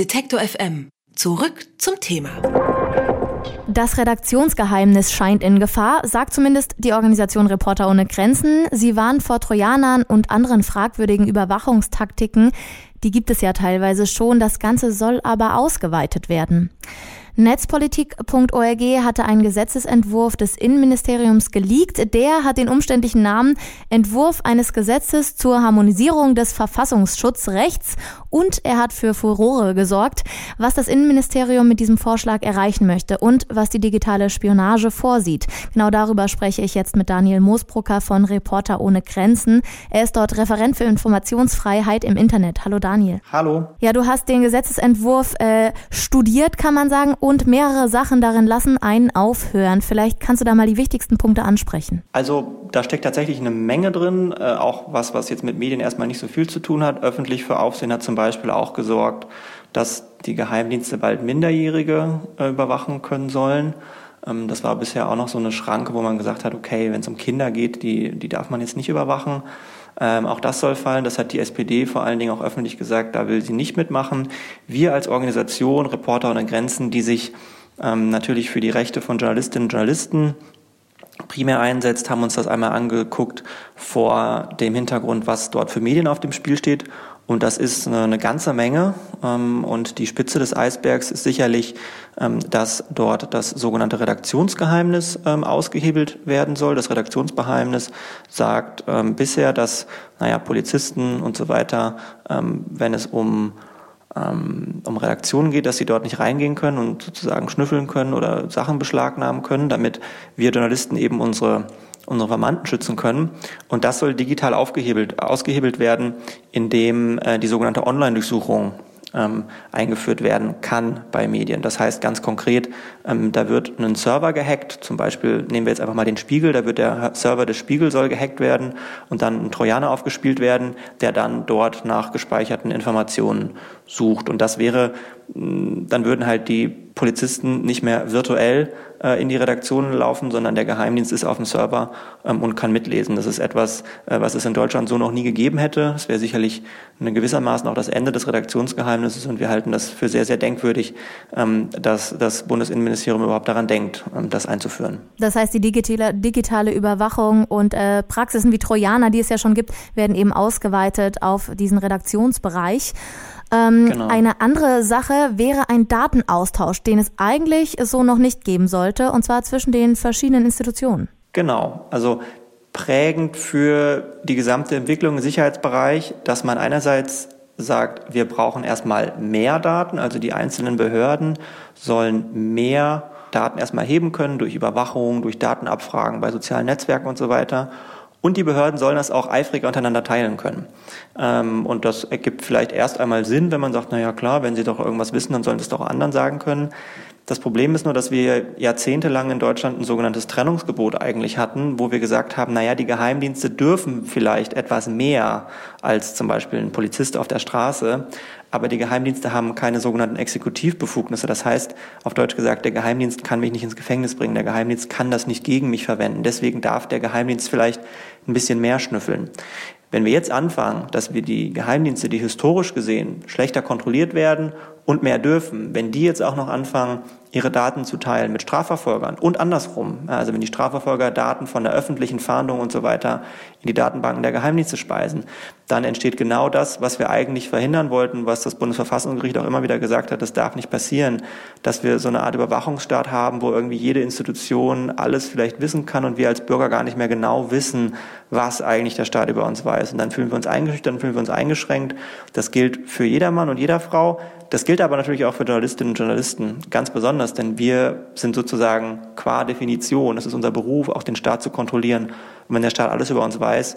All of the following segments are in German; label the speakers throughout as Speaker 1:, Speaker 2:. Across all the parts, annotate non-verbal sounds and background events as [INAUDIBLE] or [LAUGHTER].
Speaker 1: Detektor FM. Zurück zum Thema.
Speaker 2: Das Redaktionsgeheimnis scheint in Gefahr, sagt zumindest die Organisation Reporter ohne Grenzen. Sie warnt vor Trojanern und anderen fragwürdigen Überwachungstaktiken. Die gibt es ja teilweise schon. Das Ganze soll aber ausgeweitet werden. Netzpolitik.org hatte einen Gesetzesentwurf des Innenministeriums geleakt. Der hat den umständlichen Namen Entwurf eines Gesetzes zur Harmonisierung des Verfassungsschutzrechts und er hat für Furore gesorgt, was das Innenministerium mit diesem Vorschlag erreichen möchte und was die digitale Spionage vorsieht. Genau darüber spreche ich jetzt mit Daniel Moosbrucker von Reporter ohne Grenzen. Er ist dort Referent für Informationsfreiheit im Internet. Hallo Daniel.
Speaker 3: Hallo.
Speaker 2: Ja, du hast den Gesetzesentwurf äh, studiert, kann man sagen, und mehrere Sachen darin lassen einen aufhören. Vielleicht kannst du da mal die wichtigsten Punkte ansprechen.
Speaker 3: Also da steckt tatsächlich eine Menge drin, äh, auch was, was jetzt mit Medien erstmal nicht so viel zu tun hat. Öffentlich für Aufsehen hat zum Beispiel auch gesorgt, dass die Geheimdienste bald Minderjährige äh, überwachen können sollen. Ähm, das war bisher auch noch so eine Schranke, wo man gesagt hat, okay, wenn es um Kinder geht, die, die darf man jetzt nicht überwachen. Ähm, auch das soll fallen. Das hat die SPD vor allen Dingen auch öffentlich gesagt. Da will sie nicht mitmachen. Wir als Organisation, Reporter ohne Grenzen, die sich ähm, natürlich für die Rechte von Journalistinnen und Journalisten primär einsetzt, haben uns das einmal angeguckt vor dem Hintergrund, was dort für Medien auf dem Spiel steht und das ist eine ganze Menge. Ähm, und die Spitze des Eisbergs ist sicherlich, ähm, dass dort das sogenannte Redaktionsgeheimnis ähm, ausgehebelt werden soll. Das Redaktionsgeheimnis sagt bisher, dass naja, Polizisten und so weiter, wenn es um um Redaktionen geht, dass sie dort nicht reingehen können und sozusagen schnüffeln können oder Sachen beschlagnahmen können, damit wir Journalisten eben unsere unsere Verwandten schützen können. Und das soll digital aufgehebelt, ausgehebelt werden, indem äh, die sogenannte Online-Durchsuchung ähm, eingeführt werden kann bei Medien. Das heißt ganz konkret, ähm, da wird ein Server gehackt, zum Beispiel nehmen wir jetzt einfach mal den Spiegel, da wird der Server des Spiegel soll gehackt werden und dann ein Trojaner aufgespielt werden, der dann dort nach gespeicherten Informationen sucht. Und das wäre, dann würden halt die Polizisten nicht mehr virtuell äh, in die Redaktionen laufen, sondern der Geheimdienst ist auf dem Server ähm, und kann mitlesen. Das ist etwas, äh, was es in Deutschland so noch nie gegeben hätte. Das wäre sicherlich in gewissermaßen auch das Ende des Redaktionsgeheimnisses und wir halten das für sehr, sehr denkwürdig, ähm, dass das Bundesinnenministerium überhaupt daran denkt, ähm, das einzuführen.
Speaker 2: Das heißt, die digitale, digitale Überwachung und äh, Praxisen wie Trojaner, die es ja schon gibt, werden eben ausgeweitet auf diesen Redaktionsbereich. Ähm, genau. Eine andere Sache wäre ein Datenaustausch, den es eigentlich so noch nicht geben sollte, und zwar zwischen den verschiedenen Institutionen.
Speaker 3: Genau, also prägend für die gesamte Entwicklung im Sicherheitsbereich, dass man einerseits sagt, wir brauchen erstmal mehr Daten, also die einzelnen Behörden sollen mehr Daten erstmal heben können durch Überwachung, durch Datenabfragen bei sozialen Netzwerken und so weiter. Und die Behörden sollen das auch eifriger untereinander teilen können. Ähm, und das ergibt vielleicht erst einmal Sinn, wenn man sagt, na ja klar, wenn sie doch irgendwas wissen, dann sollen es doch anderen sagen können. Das Problem ist nur, dass wir jahrzehntelang in Deutschland ein sogenanntes Trennungsgebot eigentlich hatten, wo wir gesagt haben, naja, die Geheimdienste dürfen vielleicht etwas mehr als zum Beispiel ein Polizist auf der Straße, aber die Geheimdienste haben keine sogenannten Exekutivbefugnisse. Das heißt, auf Deutsch gesagt, der Geheimdienst kann mich nicht ins Gefängnis bringen, der Geheimdienst kann das nicht gegen mich verwenden. Deswegen darf der Geheimdienst vielleicht ein bisschen mehr schnüffeln. Wenn wir jetzt anfangen, dass wir die Geheimdienste, die historisch gesehen schlechter kontrolliert werden und mehr dürfen, wenn die jetzt auch noch anfangen, ihre Daten zu teilen mit Strafverfolgern und andersrum. Also wenn die Strafverfolger Daten von der öffentlichen Fahndung und so weiter in die Datenbanken der Geheimdienste speisen, dann entsteht genau das, was wir eigentlich verhindern wollten, was das Bundesverfassungsgericht auch immer wieder gesagt hat, das darf nicht passieren, dass wir so eine Art Überwachungsstaat haben, wo irgendwie jede Institution alles vielleicht wissen kann und wir als Bürger gar nicht mehr genau wissen, was eigentlich der Staat über uns weiß. Und dann fühlen wir uns eingeschüchtert, dann fühlen wir uns eingeschränkt. Das gilt für jedermann und jeder Frau. Das gilt aber natürlich auch für Journalistinnen und Journalisten ganz besonders, denn wir sind sozusagen qua Definition, es ist unser Beruf, auch den Staat zu kontrollieren. Und wenn der Staat alles über uns weiß,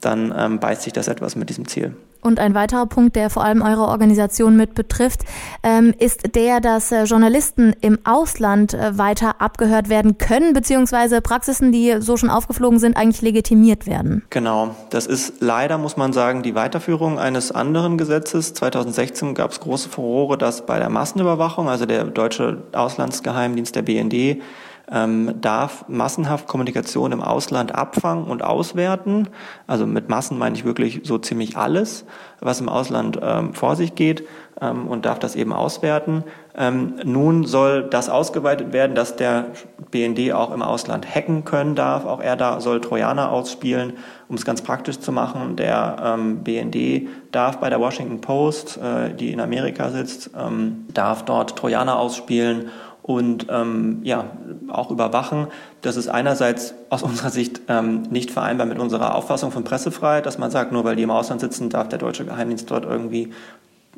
Speaker 3: dann ähm, beißt sich das etwas mit diesem Ziel.
Speaker 2: Und ein weiterer Punkt, der vor allem eure Organisation mit betrifft, ähm, ist der, dass äh, Journalisten im Ausland äh, weiter abgehört werden können, beziehungsweise Praxisen, die so schon aufgeflogen sind, eigentlich legitimiert werden.
Speaker 3: Genau. Das ist leider, muss man sagen, die Weiterführung eines anderen Gesetzes. 2016 gab es große Furore, dass bei der Massenüberwachung, also der deutsche Auslandsgeheimdienst der BND, ähm, darf massenhaft Kommunikation im Ausland abfangen und auswerten. Also mit Massen meine ich wirklich so ziemlich alles, was im Ausland ähm, vor sich geht. ähm, und darf das eben auswerten. Ähm, nun soll das ausgeweitet werden, dass der BND auch im Ausland hacken können darf. Auch er da soll Trojaner ausspielen, um es ganz praktisch zu machen. Der ähm, BND darf bei der Washington Post, äh, die in Amerika sitzt, ähm, darf dort Trojaner ausspielen und ähm, ja auch überwachen. Das ist einerseits aus [LAUGHS] unserer Sicht ähm, nicht vereinbar mit unserer Auffassung von Pressefreiheit, dass man sagt, nur weil die im Ausland sitzen, darf der deutsche Geheimdienst dort irgendwie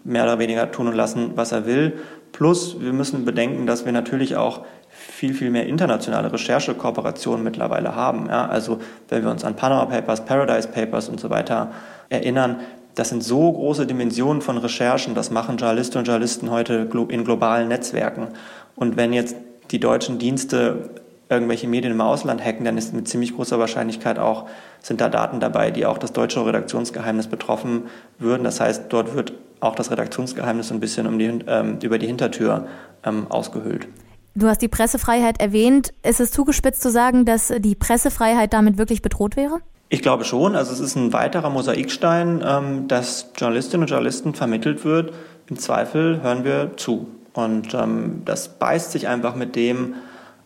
Speaker 3: mehr oder weniger tun und lassen, was er will. Plus, wir müssen bedenken, dass wir natürlich auch viel, viel mehr internationale Recherchekooperationen mittlerweile haben. Ja, also wenn wir uns an Panama Papers, Paradise Papers und so weiter erinnern, das sind so große Dimensionen von Recherchen, das machen Journalistinnen und Journalisten heute in globalen Netzwerken. Und wenn jetzt die deutschen Dienste irgendwelche Medien im Ausland hacken, dann ist mit ziemlich großer Wahrscheinlichkeit auch, sind da Daten dabei, die auch das deutsche Redaktionsgeheimnis betroffen würden. Das heißt, dort wird auch das Redaktionsgeheimnis ein bisschen um die, ähm, über die Hintertür ähm, ausgehöhlt.
Speaker 2: Du hast die Pressefreiheit erwähnt. Ist es zugespitzt zu sagen, dass die Pressefreiheit damit wirklich bedroht wäre?
Speaker 3: Ich glaube schon. Also es ist ein weiterer Mosaikstein, ähm, dass Journalistinnen und Journalisten vermittelt wird. Im Zweifel hören wir zu. Und ähm, das beißt sich einfach mit dem,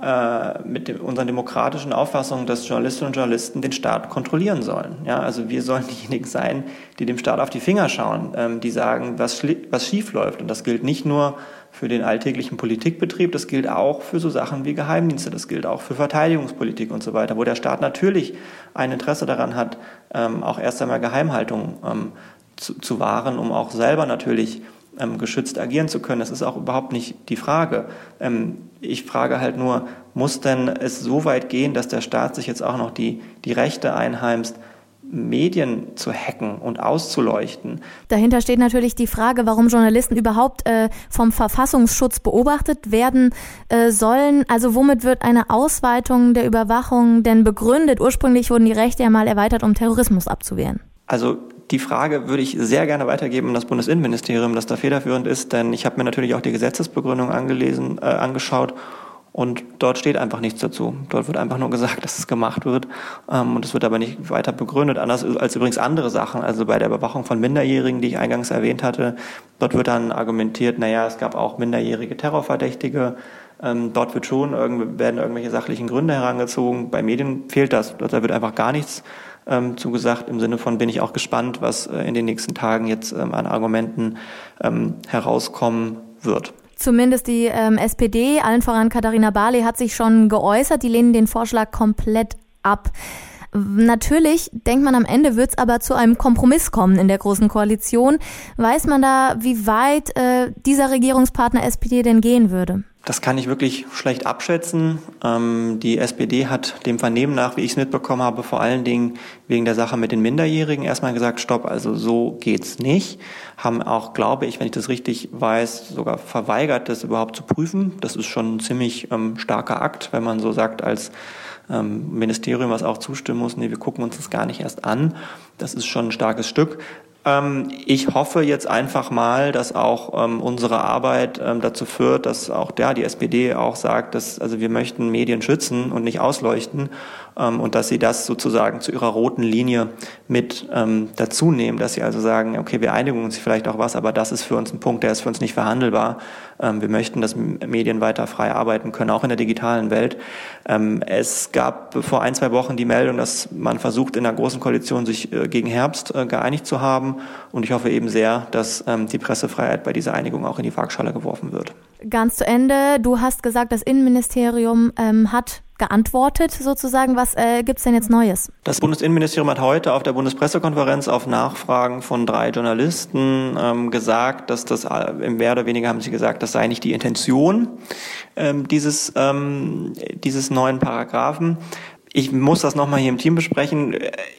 Speaker 3: äh, mit dem, unseren demokratischen Auffassungen, dass Journalistinnen und Journalisten den Staat kontrollieren sollen. Ja, also wir sollen [LAUGHS] diejenigen sein, die dem Staat auf die Finger schauen, ähm, die sagen, was, was schief läuft. Und das gilt nicht nur für den alltäglichen Politikbetrieb, das gilt auch für so Sachen wie Geheimdienste, das gilt auch für Verteidigungspolitik und so weiter, wo der Staat natürlich ein Interesse daran hat, ähm, auch erst einmal Geheimhaltung ähm, zu, zu wahren, um auch selber natürlich ähm, geschützt agieren zu können. Das ist auch überhaupt nicht die Frage. Ähm, ich frage halt nur, muss denn es so weit gehen, dass der Staat sich jetzt auch noch die, die Rechte einheimst, Medien zu hacken und auszuleuchten.
Speaker 2: Dahinter steht natürlich die Frage, warum Journalisten überhaupt äh, vom Verfassungsschutz beobachtet werden äh, sollen. Also womit wird eine Ausweitung der Überwachung denn begründet? Ursprünglich wurden die Rechte ja mal erweitert, um Terrorismus abzuwehren.
Speaker 3: Also die Frage würde ich sehr gerne weitergeben an das Bundesinnenministerium, das da federführend ist, denn ich habe mir natürlich auch die Gesetzesbegründung angelesen, äh, angeschaut und dort steht einfach nichts dazu. Dort wird einfach nur gesagt, [LAUGHS] dass es gemacht wird ähm, und es wird aber nicht weiter begründet, anders als übrigens andere Sachen. Also bei der Überwachung von Minderjährigen, die ich eingangs erwähnt hatte, dort wird dann argumentiert, naja, es gab auch minderjährige Terrorverdächtige. Ähm, dort wird schon, werden irgendwelche sachlichen Gründe herangezogen. Bei Medien fehlt das. Dort wird einfach gar nichts ähm, zugesagt. Im Sinne von bin ich auch gespannt, was äh, in den nächsten Tagen jetzt ähm, an Argumenten ähm, herauskommen wird.
Speaker 2: Zumindest die ähm, SPD, allen voran Katharina Barley, hat sich schon geäußert. Die lehnen den Vorschlag komplett ab. Natürlich denkt man am Ende wird es aber zu einem Kompromiss kommen in der großen Koalition. Weiß man da, wie weit äh, dieser Regierungspartner SPD denn gehen würde?
Speaker 3: Das kann ich wirklich schlecht abschätzen. Ähm, die SPD hat dem Vernehmen nach, wie ich es mitbekommen habe, vor allen Dingen wegen der Sache mit den Minderjährigen erstmal gesagt, stopp, also so geht's nicht. Haben auch, glaube ich, wenn ich das richtig weiß, sogar verweigert, das überhaupt zu prüfen. Das ist schon ein ziemlich ähm, starker Akt, wenn man so sagt, als ähm, Ministerium, was auch zustimmen muss, nee, wir gucken uns das gar nicht erst an. Das ist schon ein starkes Stück. Ähm, ich hoffe jetzt einfach mal, dass auch ähm, unsere Arbeit ähm, dazu führt, dass auch der, die SPD auch sagt, dass also wir möchten Medien schützen und nicht ausleuchten ähm, und dass sie das sozusagen zu ihrer roten Linie mit ähm, dazu nehmen, dass sie also sagen, okay, wir einigen uns vielleicht auch was, aber das ist für uns ein Punkt, der ist für uns nicht verhandelbar. Ähm, wir möchten, dass Medien weiter frei arbeiten können, auch in der digitalen Welt. Ähm, es gab vor ein, zwei Wochen die Meldung, dass man versucht, in der großen Koalition sich äh, gegen Herbst äh, geeinigt zu haben und ich hoffe eben sehr, dass ähm, die Pressefreiheit bei dieser Einigung auch in die Waagschale geworfen wird.
Speaker 2: Ganz zu Ende. Du hast gesagt, das Innenministerium ähm, hat geantwortet sozusagen. Was äh, gibt es denn jetzt Neues?
Speaker 3: Das Bundesinnenministerium hat heute auf der Bundespressekonferenz auf Nachfragen von drei Journalisten ähm, gesagt, dass das, äh, mehr oder weniger haben sie gesagt, das sei nicht die Intention ähm, dieses, ähm, dieses neuen Paragraphen. Ich muss das nochmal hier im Team besprechen.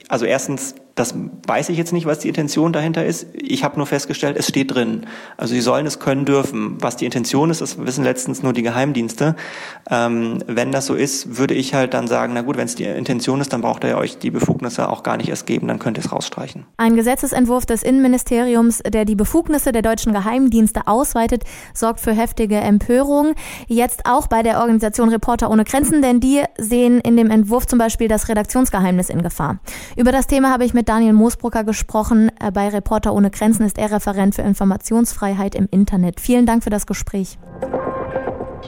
Speaker 3: Also erstens das weiß ich jetzt nicht, was die Intention dahinter ist. Ich habe nur festgestellt, es steht drin. Also sie sollen es können dürfen. Was die Intention ist, das wissen letztens nur die Geheimdienste. Ähm, wenn das so ist, würde ich halt dann sagen, na gut, wenn es die Intention ist, dann braucht ihr euch die Befugnisse auch gar nicht erst geben, dann könnt ihr es rausstreichen.
Speaker 2: Ein Gesetzesentwurf des Innenministeriums, der die Befugnisse der deutschen Geheimdienste ausweitet, sorgt für heftige Empörung. Jetzt auch bei der Organisation Reporter ohne Grenzen, denn die sehen in dem Entwurf zum Beispiel das Redaktionsgeheimnis in Gefahr. Über das Thema habe ich mit mit Daniel Moosbrucker gesprochen. Äh, bei Reporter ohne Grenzen ist er Referent für Informationsfreiheit im Internet. Vielen Dank für das Gespräch.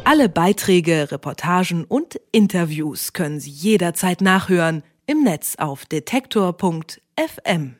Speaker 1: Alle Beiträge, Reportagen und Interviews können Sie jederzeit nachhören im Netz auf detektor.fm.